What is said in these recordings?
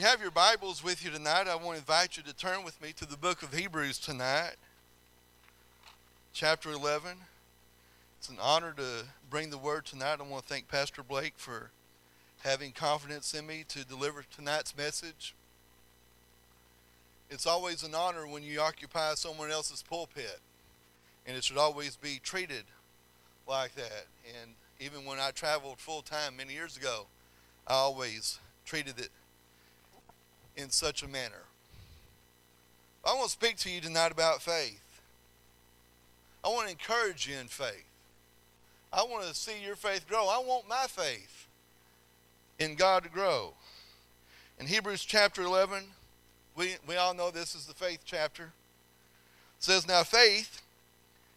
you have your Bibles with you tonight, I want to invite you to turn with me to the book of Hebrews tonight, chapter 11. It's an honor to bring the word tonight. I want to thank Pastor Blake for having confidence in me to deliver tonight's message. It's always an honor when you occupy someone else's pulpit, and it should always be treated like that. And even when I traveled full time many years ago, I always treated it in such a manner. I want to speak to you tonight about faith. I want to encourage you in faith. I want to see your faith grow. I want my faith in God to grow. In Hebrews chapter 11, we, we all know this is the faith chapter. It says, Now faith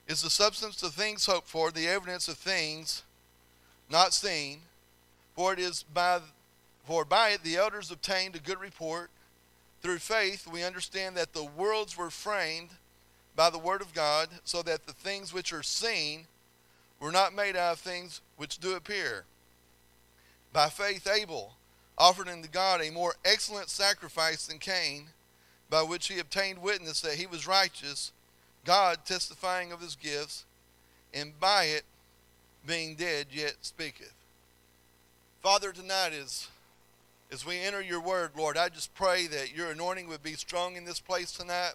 is the substance of things hoped for, the evidence of things not seen. For it is by for by it the elders obtained a good report. Through faith we understand that the worlds were framed by the word of God, so that the things which are seen were not made out of things which do appear. By faith Abel offered unto God a more excellent sacrifice than Cain, by which he obtained witness that he was righteous, God testifying of his gifts, and by it being dead yet speaketh. Father, tonight is as we enter your word, Lord, I just pray that your anointing would be strong in this place tonight.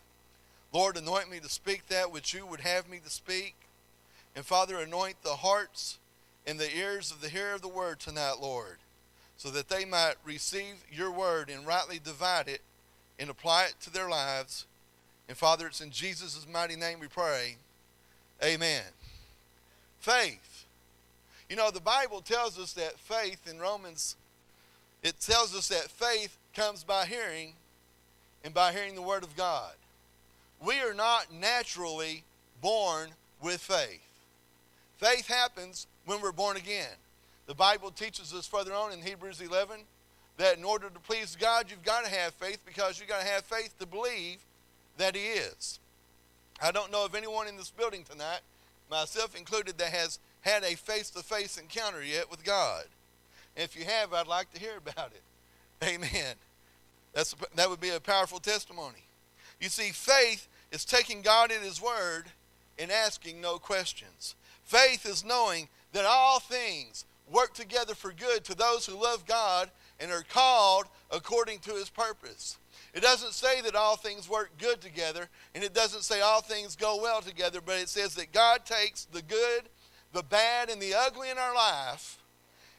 Lord, anoint me to speak that which you would have me to speak. And Father, anoint the hearts and the ears of the hearer of the word tonight, Lord, so that they might receive your word and rightly divide it and apply it to their lives. And Father, it's in Jesus' mighty name we pray. Amen. Faith. You know, the Bible tells us that faith in Romans it tells us that faith comes by hearing and by hearing the Word of God. We are not naturally born with faith. Faith happens when we're born again. The Bible teaches us further on in Hebrews 11 that in order to please God, you've got to have faith because you've got to have faith to believe that He is. I don't know of anyone in this building tonight, myself included, that has had a face to face encounter yet with God. If you have, I'd like to hear about it. Amen. That's, that would be a powerful testimony. You see, faith is taking God at His word and asking no questions. Faith is knowing that all things work together for good to those who love God and are called according to His purpose. It doesn't say that all things work good together, and it doesn't say all things go well together, but it says that God takes the good, the bad, and the ugly in our life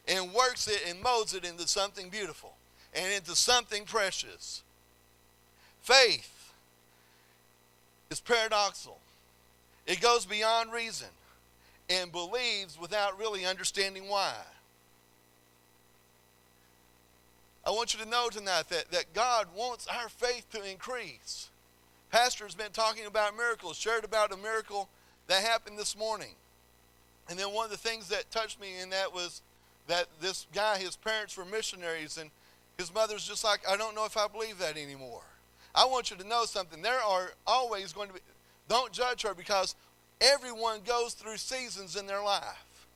and works it and molds it into something beautiful and into something precious. Faith is paradoxical, it goes beyond reason and believes without really understanding why. I want you to know tonight that, that God wants our faith to increase. Pastor's been talking about miracles, shared about a miracle that happened this morning. And then one of the things that touched me in that was that this guy, his parents were missionaries, and his mother's just like, I don't know if I believe that anymore. I want you to know something. There are always going to be, don't judge her because everyone goes through seasons in their life.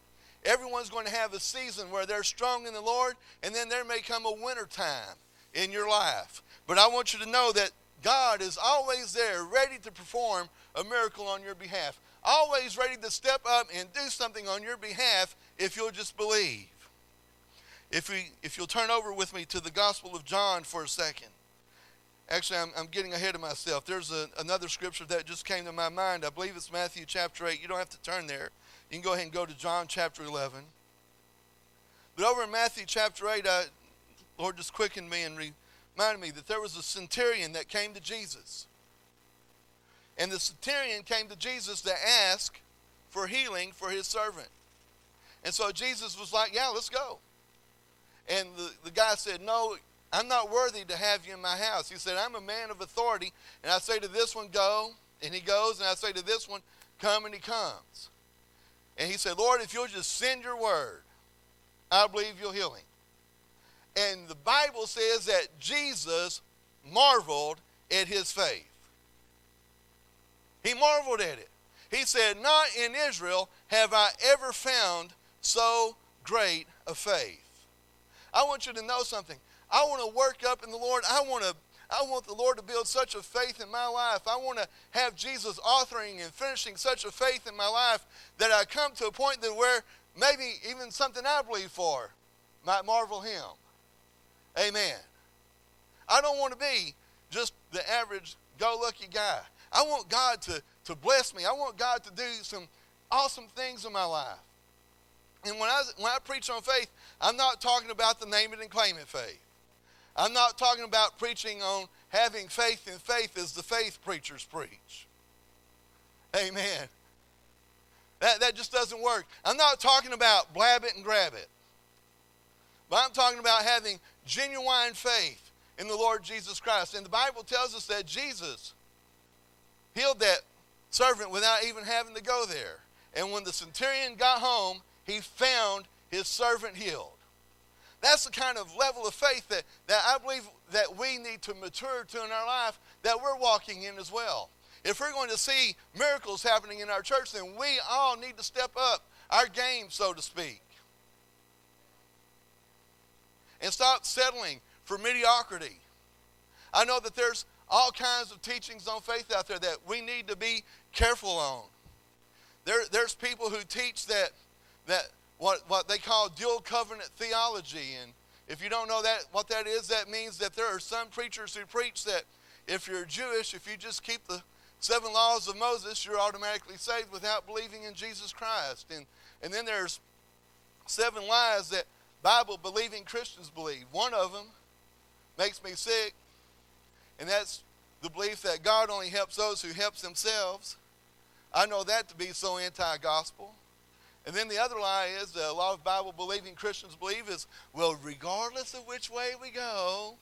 Everyone's going to have a season where they're strong in the Lord, and then there may come a winter time in your life. But I want you to know that God is always there, ready to perform a miracle on your behalf, always ready to step up and do something on your behalf if you'll just believe. If, we, if you'll turn over with me to the Gospel of John for a second. Actually, I'm, I'm getting ahead of myself. There's a, another scripture that just came to my mind. I believe it's Matthew chapter 8. You don't have to turn there. You can go ahead and go to John chapter 11. But over in Matthew chapter 8, I, Lord just quickened me and reminded me that there was a centurion that came to Jesus. And the centurion came to Jesus to ask for healing for his servant. And so Jesus was like, Yeah, let's go. And the, the guy said, No, I'm not worthy to have you in my house. He said, I'm a man of authority, and I say to this one, Go, and he goes, and I say to this one, Come, and he comes. And he said, Lord, if you'll just send your word, I believe you'll heal him. And the Bible says that Jesus marveled at his faith. He marveled at it. He said, Not in Israel have I ever found so great a faith. I want you to know something. I want to work up in the Lord. I want to I want the Lord to build such a faith in my life. I want to have Jesus authoring and finishing such a faith in my life that I come to a point that where maybe even something I believe for might marvel him. Amen. I don't want to be just the average go lucky guy. I want God to, to bless me. I want God to do some awesome things in my life. And when I, when I preach on faith, I'm not talking about the name it and claim it faith. I'm not talking about preaching on having faith in faith as the faith preachers preach. Amen. That, that just doesn't work. I'm not talking about blab it and grab it. But I'm talking about having genuine faith in the Lord Jesus Christ. And the Bible tells us that Jesus healed that servant without even having to go there. And when the centurion got home, he found his servant healed. That's the kind of level of faith that, that I believe that we need to mature to in our life that we're walking in as well. If we're going to see miracles happening in our church, then we all need to step up our game, so to speak. And stop settling for mediocrity. I know that there's all kinds of teachings on faith out there that we need to be careful on. There, there's people who teach that, that what, what they call dual covenant theology. And if you don't know that what that is, that means that there are some preachers who preach that if you're Jewish, if you just keep the seven laws of Moses, you're automatically saved without believing in Jesus Christ. And, and then there's seven lies that Bible believing Christians believe. One of them makes me sick, and that's the belief that God only helps those who helps themselves. I know that to be so anti-gospel. And then the other lie is that a lot of Bible believing Christians believe is, well, regardless of which way we go,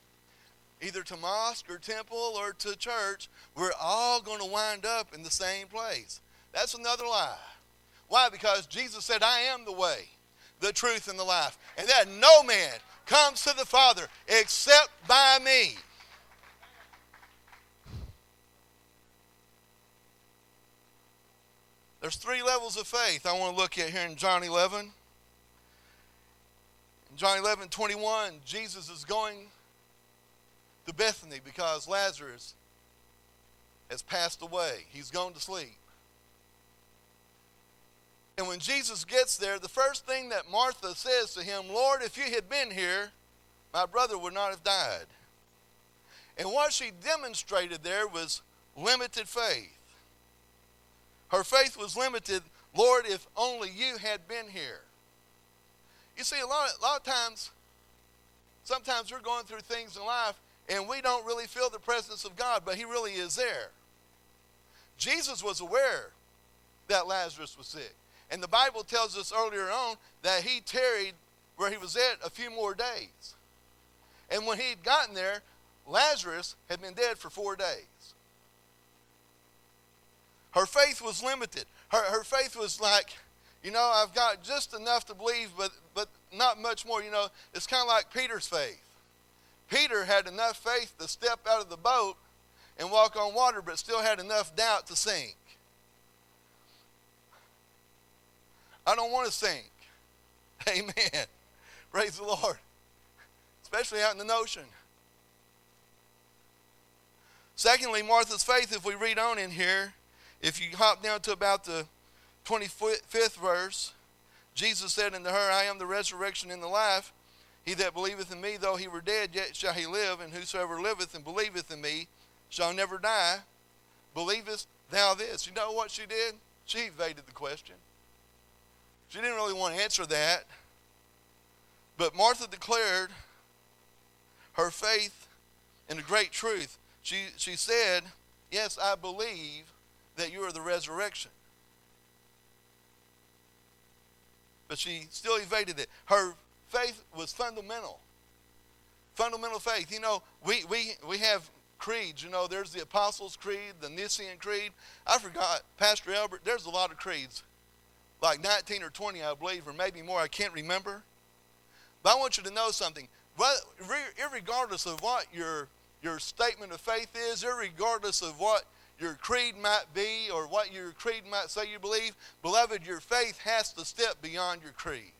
either to mosque or temple or to church, we're all going to wind up in the same place. That's another lie. Why? Because Jesus said, I am the way, the truth, and the life, and that no man comes to the Father except by me. There's three levels of faith I want to look at here in John 11. In John 11, 21, Jesus is going to Bethany because Lazarus has passed away. He's gone to sleep. And when Jesus gets there, the first thing that Martha says to him, Lord, if you had been here, my brother would not have died. And what she demonstrated there was limited faith. Her faith was limited. Lord, if only you had been here. You see, a lot, a lot of times, sometimes we're going through things in life and we don't really feel the presence of God, but He really is there. Jesus was aware that Lazarus was sick. And the Bible tells us earlier on that he tarried where he was at a few more days. And when he'd gotten there, Lazarus had been dead for four days. Her faith was limited. Her, her faith was like, you know, I've got just enough to believe, but, but not much more. You know, it's kind of like Peter's faith. Peter had enough faith to step out of the boat and walk on water, but still had enough doubt to sink. I don't want to sink. Amen. Praise the Lord. Especially out in the ocean. Secondly, Martha's faith, if we read on in here, if you hop down to about the 25th verse, Jesus said unto her, I am the resurrection and the life. He that believeth in me, though he were dead, yet shall he live, and whosoever liveth and believeth in me shall never die. Believest thou this? You know what she did? She evaded the question. She didn't really want to answer that. But Martha declared her faith in a great truth. She, she said, Yes, I believe that you are the resurrection. But she still evaded it. Her faith was fundamental. Fundamental faith. You know, we, we, we have creeds. You know, there's the Apostles' Creed, the Nicene Creed. I forgot, Pastor Albert, there's a lot of creeds. Like 19 or 20, I believe, or maybe more. I can't remember. But I want you to know something. Regardless of what your, your statement of faith is, regardless of what your creed might be or what your creed might say you believe, beloved, your faith has to step beyond your creed.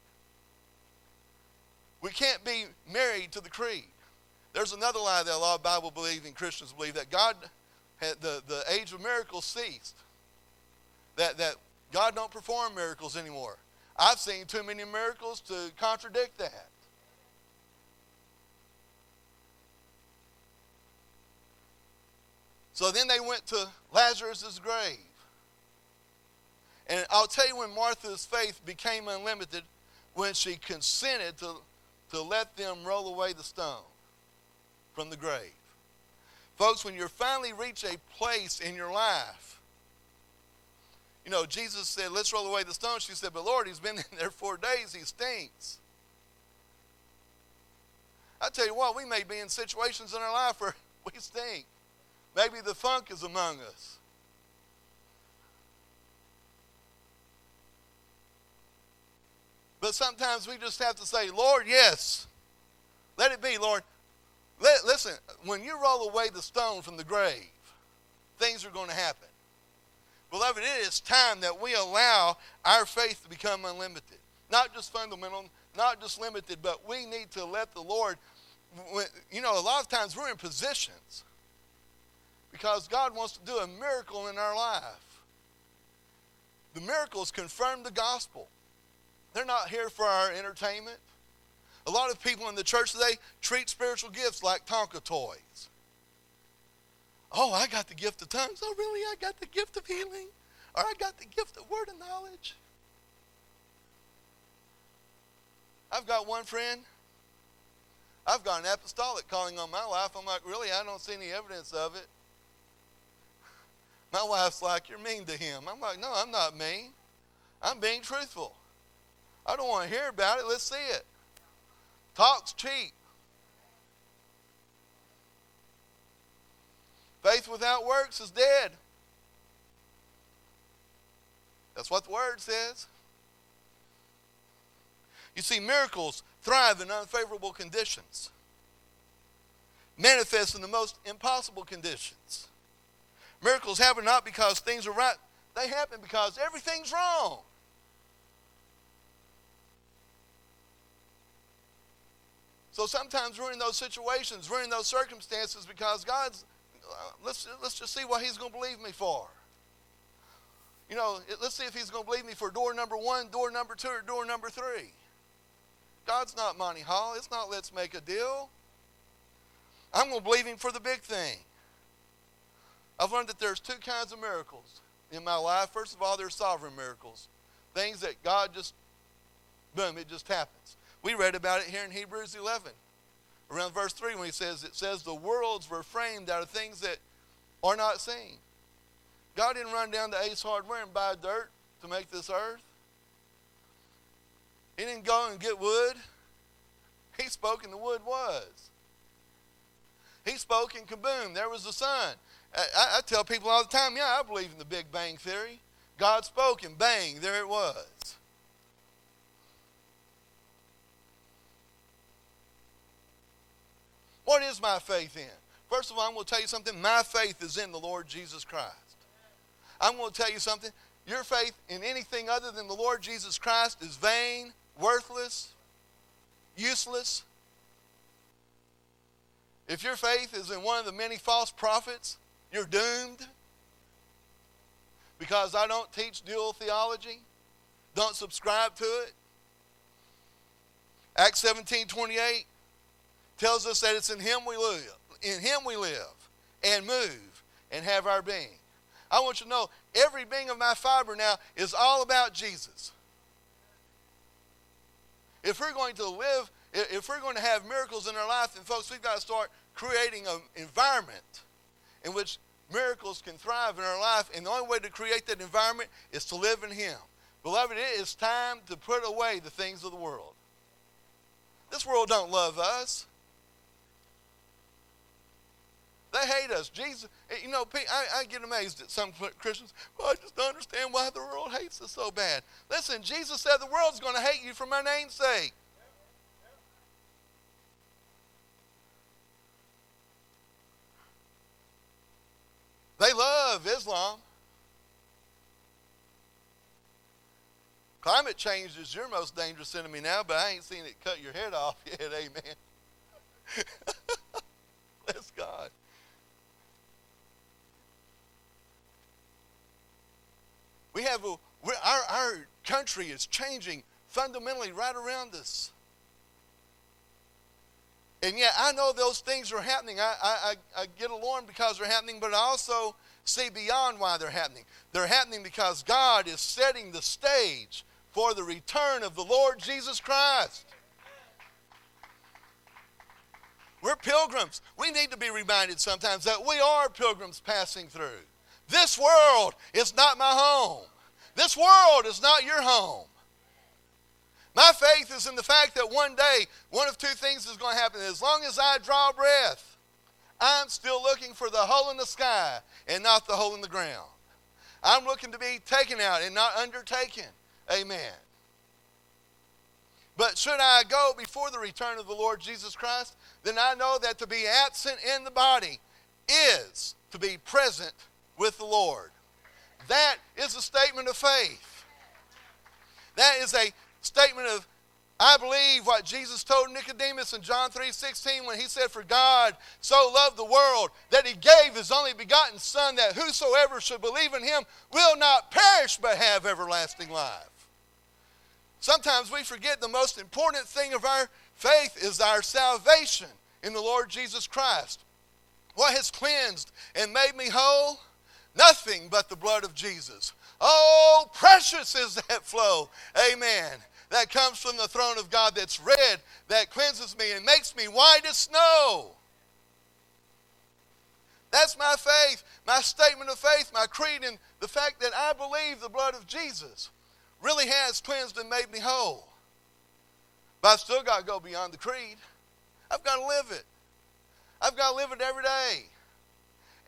We can't be married to the creed. There's another lie that a lot of Bible believing Christians believe that God, the, the age of miracles ceased. That, that God don't perform miracles anymore. I've seen too many miracles to contradict that. So then they went to Lazarus' grave. And I'll tell you when Martha's faith became unlimited, when she consented to, to let them roll away the stone from the grave. Folks, when you finally reach a place in your life, you know, Jesus said, let's roll away the stone. She said, but Lord, he's been in there four days. He stinks. I tell you what, we may be in situations in our life where we stink. Maybe the funk is among us. But sometimes we just have to say, Lord, yes. Let it be, Lord. Let, listen, when you roll away the stone from the grave, things are going to happen. Beloved, it is time that we allow our faith to become unlimited. Not just fundamental, not just limited, but we need to let the Lord, you know, a lot of times we're in positions because God wants to do a miracle in our life. The miracles confirm the gospel. They're not here for our entertainment. A lot of people in the church today treat spiritual gifts like Tonka toys. Oh, I got the gift of tongues. Oh, really? I got the gift of healing. Or I got the gift of word of knowledge. I've got one friend. I've got an apostolic calling on my life. I'm like, really? I don't see any evidence of it. My wife's like, you're mean to him. I'm like, no, I'm not mean. I'm being truthful. I don't want to hear about it. Let's see it. Talk's cheap. Faith without works is dead. That's what the word says. You see, miracles thrive in unfavorable conditions, manifest in the most impossible conditions. Miracles happen not because things are right, they happen because everything's wrong. So sometimes we're in those situations, we're in those circumstances because God's, uh, let's, let's just see what He's going to believe me for. You know, let's see if He's going to believe me for door number one, door number two, or door number three. God's not Monty Hall. It's not let's make a deal. I'm going to believe Him for the big thing. I've learned that there's two kinds of miracles in my life. First of all, there's sovereign miracles, things that God just, boom, it just happens. We read about it here in Hebrews 11, around verse 3, when he says, it says, the worlds were framed out of things that are not seen. God didn't run down to Ace Hardware and buy dirt to make this earth. He didn't go and get wood. He spoke and the wood was. He spoke and kaboom, there was the sun. I, I, tell people all the time, yeah, I believe in the Big Bang Theory. God spoke and bang, there it was. What is my faith in? First of all, I'm going to tell you something. My faith is in the Lord Jesus Christ. I'm going to tell you something. Your faith in anything other than the Lord Jesus Christ is vain, worthless, useless. If your faith is in one of the many false prophets, you're doomed. Because I don't teach dual theology, don't subscribe to it. Acts 17 28 tells us that it's in Him we live. In Him we live and move and have our being. I want you to know every being of my fiber now is all about Jesus. If we're going to live, if we're going to have miracles in our life, then folks, we've got to start creating an environment in which miracles can thrive in our life. And the only way to create that environment is to live in Him. Beloved, it is time to put away the things of the world. This world don't love us. They hate us. Jesus, eh, you know, I, I get amazed at some Christians. Well, I just don't understand why the world hates us so bad. Listen, Jesus said the world's going to hate you for my name's sake. They love Islam. Climate change is your most dangerous enemy now, but I ain't seen it cut your head off yet. Amen. Bless God. We have a, our, our country is changing fundamentally right around us. And yet, I know those things are happening. I, I, I get alarmed because they're happening, but I also see beyond why they're happening. They're happening because God is setting the stage for the return of the Lord Jesus Christ. We're pilgrims. We need to be reminded sometimes that we are pilgrims passing through. This world is not my home. This world is not your home. My faith is in the fact that one day, one of two things is going to happen. As long as I draw breath, I'm still looking for the hole in the sky and not the hole in the ground. I'm looking to be taken out and not undertaken. Amen. But should I go before the return of the Lord Jesus Christ, then I know that to be absent in the body is to be present with the Lord. That is a statement of faith. That is a statement of I believe what Jesus told Nicodemus in John 3:16 when he said for God so loved the world that he gave his only begotten son that whosoever should believe in him will not perish but have everlasting life. Sometimes we forget the most important thing of our faith is our salvation in the Lord Jesus Christ. What has cleansed and made me whole? Nothing but the blood of Jesus. Oh, precious is that flow. Amen that comes from the throne of God that's red, that cleanses me and makes me white as snow. That's my faith, my statement of faith, my creed, and the fact that I believe the blood of Jesus really has cleansed and made me whole. But I've still got to go beyond the creed. I've got to live it. I've got to live it every day.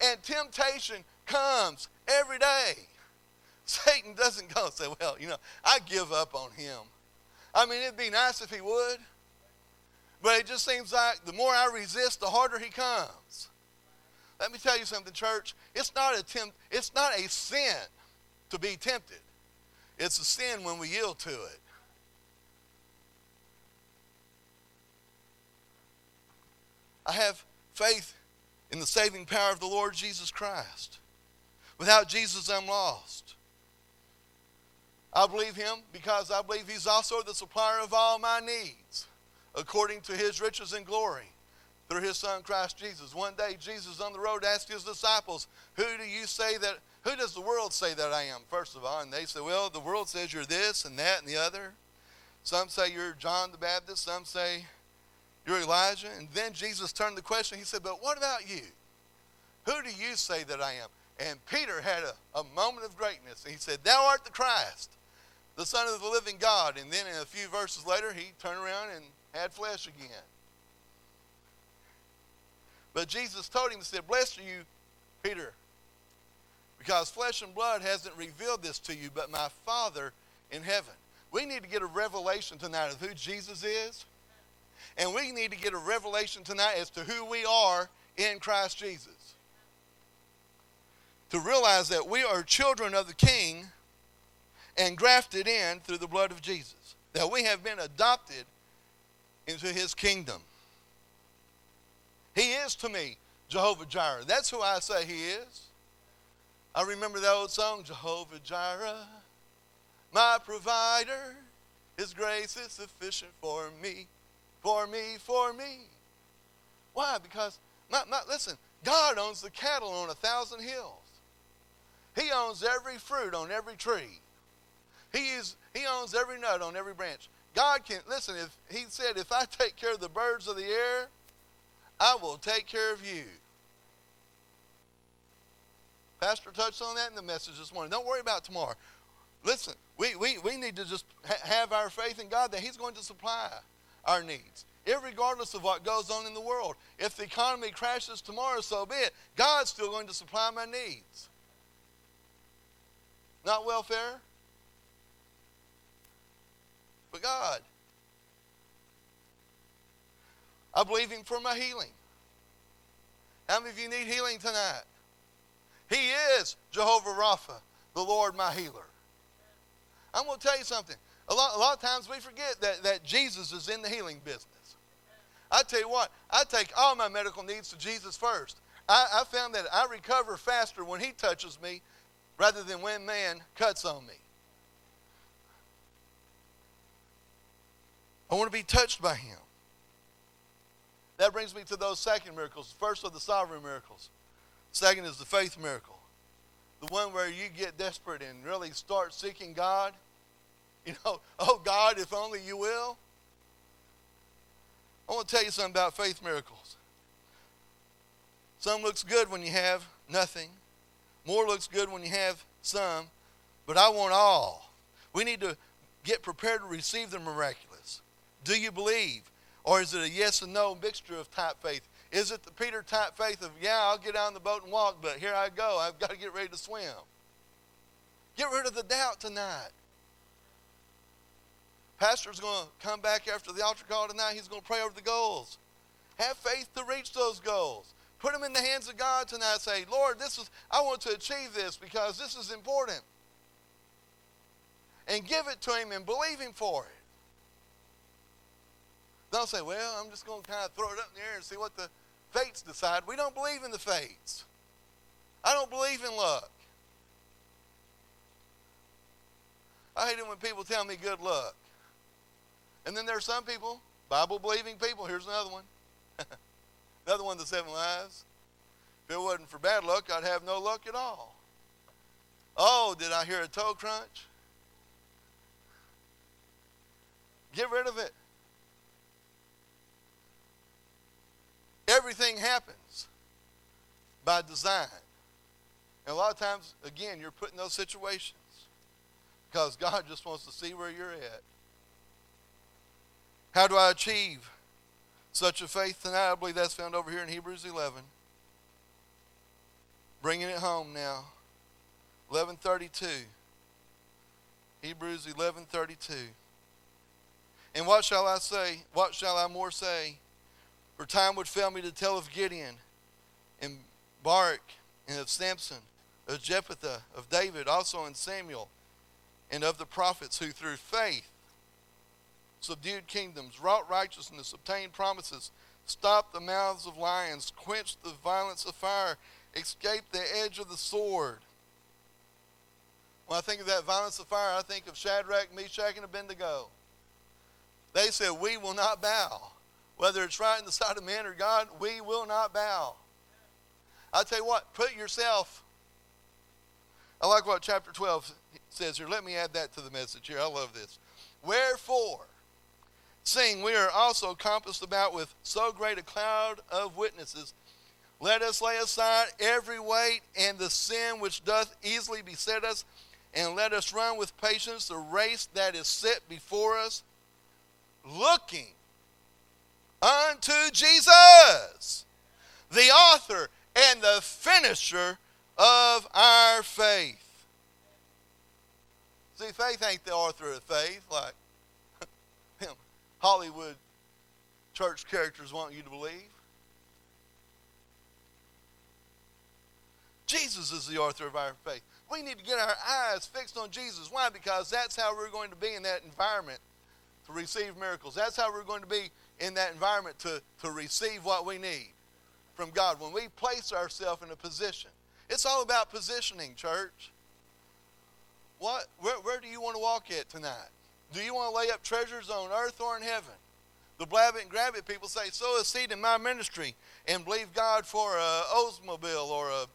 And temptation comes every day. Satan doesn't go and say, Well, you know, I give up on him. I mean, it'd be nice if he would. But it just seems like the more I resist, the harder he comes. Let me tell you something, church. It's not a tempt, it's not a sin to be tempted. It's a sin when we yield to it. I have faith in the saving power of the Lord Jesus Christ. Without Jesus, I'm lost. I believe him because I believe he's also the supplier of all my needs according to his riches and glory through his son Christ Jesus. One day Jesus on the road asked his disciples, "Who do you say that who does the world say that I am?" First of all, and they said, "Well, the world says you're this and that and the other. Some say you're John the Baptist, some say you're Elijah." And then Jesus turned the question. He said, "But what about you? Who do you say that I am?" And Peter had a, a moment of greatness. And he said, Thou art the Christ, the Son of the living God. And then in a few verses later, he turned around and had flesh again. But Jesus told him, He said, Blessed are you, Peter, because flesh and blood hasn't revealed this to you, but my Father in heaven. We need to get a revelation tonight of who Jesus is. And we need to get a revelation tonight as to who we are in Christ Jesus. To realize that we are children of the King and grafted in through the blood of Jesus. That we have been adopted into his kingdom. He is to me Jehovah Jireh. That's who I say he is. I remember that old song, Jehovah Jireh, my provider. His grace is sufficient for me, for me, for me. Why? Because, my, my, listen, God owns the cattle on a thousand hills. He owns every fruit on every tree. He, is, he owns every nut on every branch. God can, listen, if he said, if I take care of the birds of the air, I will take care of you. Pastor touched on that in the message this morning. Don't worry about tomorrow. Listen, we, we, we need to just ha- have our faith in God that He's going to supply our needs, regardless of what goes on in the world. If the economy crashes tomorrow, so be it. God's still going to supply my needs. Not welfare, but God. I believe Him for my healing. How many of you need healing tonight? He is Jehovah Rapha, the Lord my healer. I'm going to tell you something. A lot, a lot of times we forget that, that Jesus is in the healing business. I tell you what, I take all my medical needs to Jesus first. I, I found that I recover faster when He touches me rather than when man cuts on me. I want to be touched by him. That brings me to those second miracles. First are the sovereign miracles. Second is the faith miracle. The one where you get desperate and really start seeking God. You know, oh God, if only you will. I want to tell you something about faith miracles. Some looks good when you have nothing. More looks good when you have some. But I want all. We need to get prepared to receive the miraculous. Do you believe? Or is it a yes and no mixture of type faith? Is it the Peter type faith of, yeah, I'll get out on the boat and walk, but here I go. I've got to get ready to swim. Get rid of the doubt tonight. Pastor's going to come back after the altar call tonight. He's going to pray over the goals. Have faith to reach those goals. Put them in the hands of God tonight. Say, Lord, this is I want to achieve this because this is important. And give it to him and believe him for it. Don't say, well, I'm just going to kind of throw it up in the air and see what the fates decide. We don't believe in the fates. I don't believe in luck. I hate it when people tell me good luck. And then there are some people, Bible believing people. Here's another one. another one, the seven lives. If it wasn't for bad luck, I'd have no luck at all. Oh, did I hear a toe crunch? Get rid of it. Everything happens by design. And a lot of times, again, you're put in those situations because God just wants to see where you're at. How do I achieve such a faith tonight? I believe that's found over here in Hebrews 11. Bringing it home now. 1132. Hebrews 11:32. And what shall I say? What shall I more say? For time would fail me to tell of Gideon and Barak and of Samson, of Jephthah, of David, also in Samuel, and of the prophets who through faith subdued kingdoms, wrought righteousness, obtained promises, stopped the mouths of lions, quenched the violence of fire, escaped the edge of the sword. When I think of that violence of fire, I think of Shadrach, Meshach, and Abednego. They said, We will not bow. Whether it's right in the sight of man or God, we will not bow. I tell you what, put yourself. I like what chapter 12 says here. Let me add that to the message here. I love this. Wherefore, seeing we are also compassed about with so great a cloud of witnesses, let us lay aside every weight and the sin which doth easily beset us, and let us run with patience the race that is set before us, looking unto Jesus, the author and the finisher of our faith. See, faith ain't the author of faith like Hollywood church characters want you to believe. Jesus is the author of our faith. We need to get our eyes fixed on Jesus. Why? Because that's how we're going to be in that environment to receive miracles. That's how we're going to be in that environment to, to receive what we need from God. When we place ourselves in a position, it's all about positioning, church. What, where, where do you want to walk at tonight? Do you want to lay up treasures on earth or in heaven? The blab it and grab it people say, sow a seed in my ministry and believe God for a Oldsmobile or a,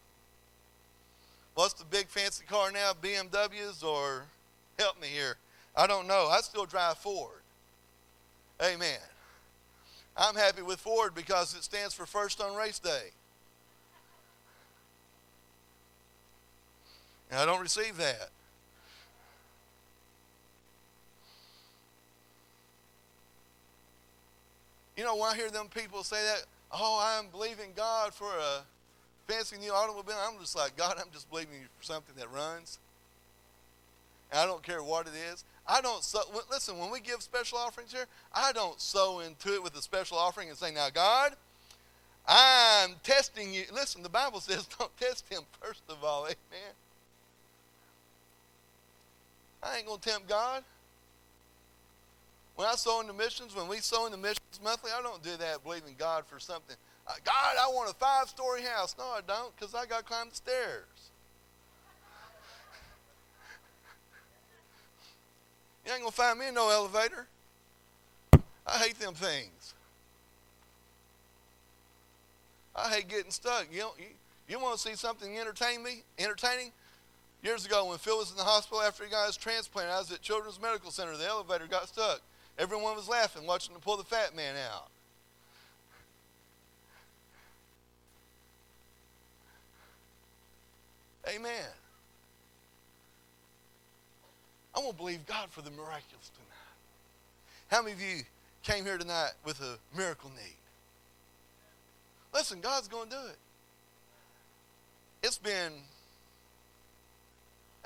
what's the big fancy car now, BMWs or, help me here. I don't know. I still drive Ford. Amen. I'm happy with Ford because it stands for first on race day. And I don't receive that. You know, when I hear them people say that, oh, I'm believing God for a fancy new automobile, I'm just like, God, I'm just believing you for something that runs. And I don't care what it is. I don't sow, listen, when we give special offerings here, I don't sow into it with a special offering and say, now, God, I'm testing you. Listen, the Bible says don't test him first of all. Amen. I ain't going to tempt God. When I sow into missions, when we sow into missions monthly, I don't do that believing God for something. Uh, God, I want a five story house. No, I don't, because I got to climb the stairs. You ain't going to find me in no elevator. I hate them things. I hate getting stuck. You, know, you, you want to see something entertain me, entertaining? Years ago, when Phil was in the hospital after he got his transplant, I was at Children's Medical Center. The elevator got stuck. Everyone was laughing, watching him pull the fat man out. Amen. I want to believe God for the miraculous tonight. How many of you came here tonight with a miracle need? Listen, God's going to do it. It's been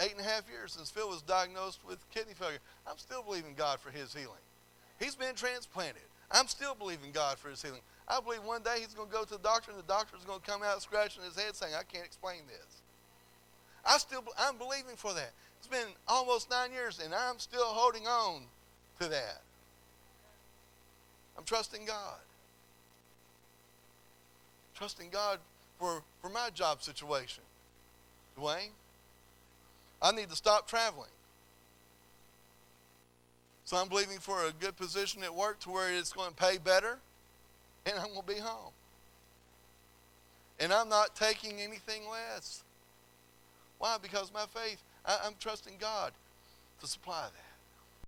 eight and a half years since Phil was diagnosed with kidney failure. I'm still believing God for his healing. He's been transplanted. I'm still believing God for his healing. I believe one day he's going to go to the doctor and the doctor is going to come out scratching his head saying, I can't explain this. I still, I'm believing for that. It's been almost nine years and I'm still holding on to that. I'm trusting God. Trusting God for, for my job situation. Dwayne, I need to stop traveling. So I'm believing for a good position at work to where it's going to pay better and I'm going to be home. And I'm not taking anything less. Why? Because my faith, I, am trusting God to supply that.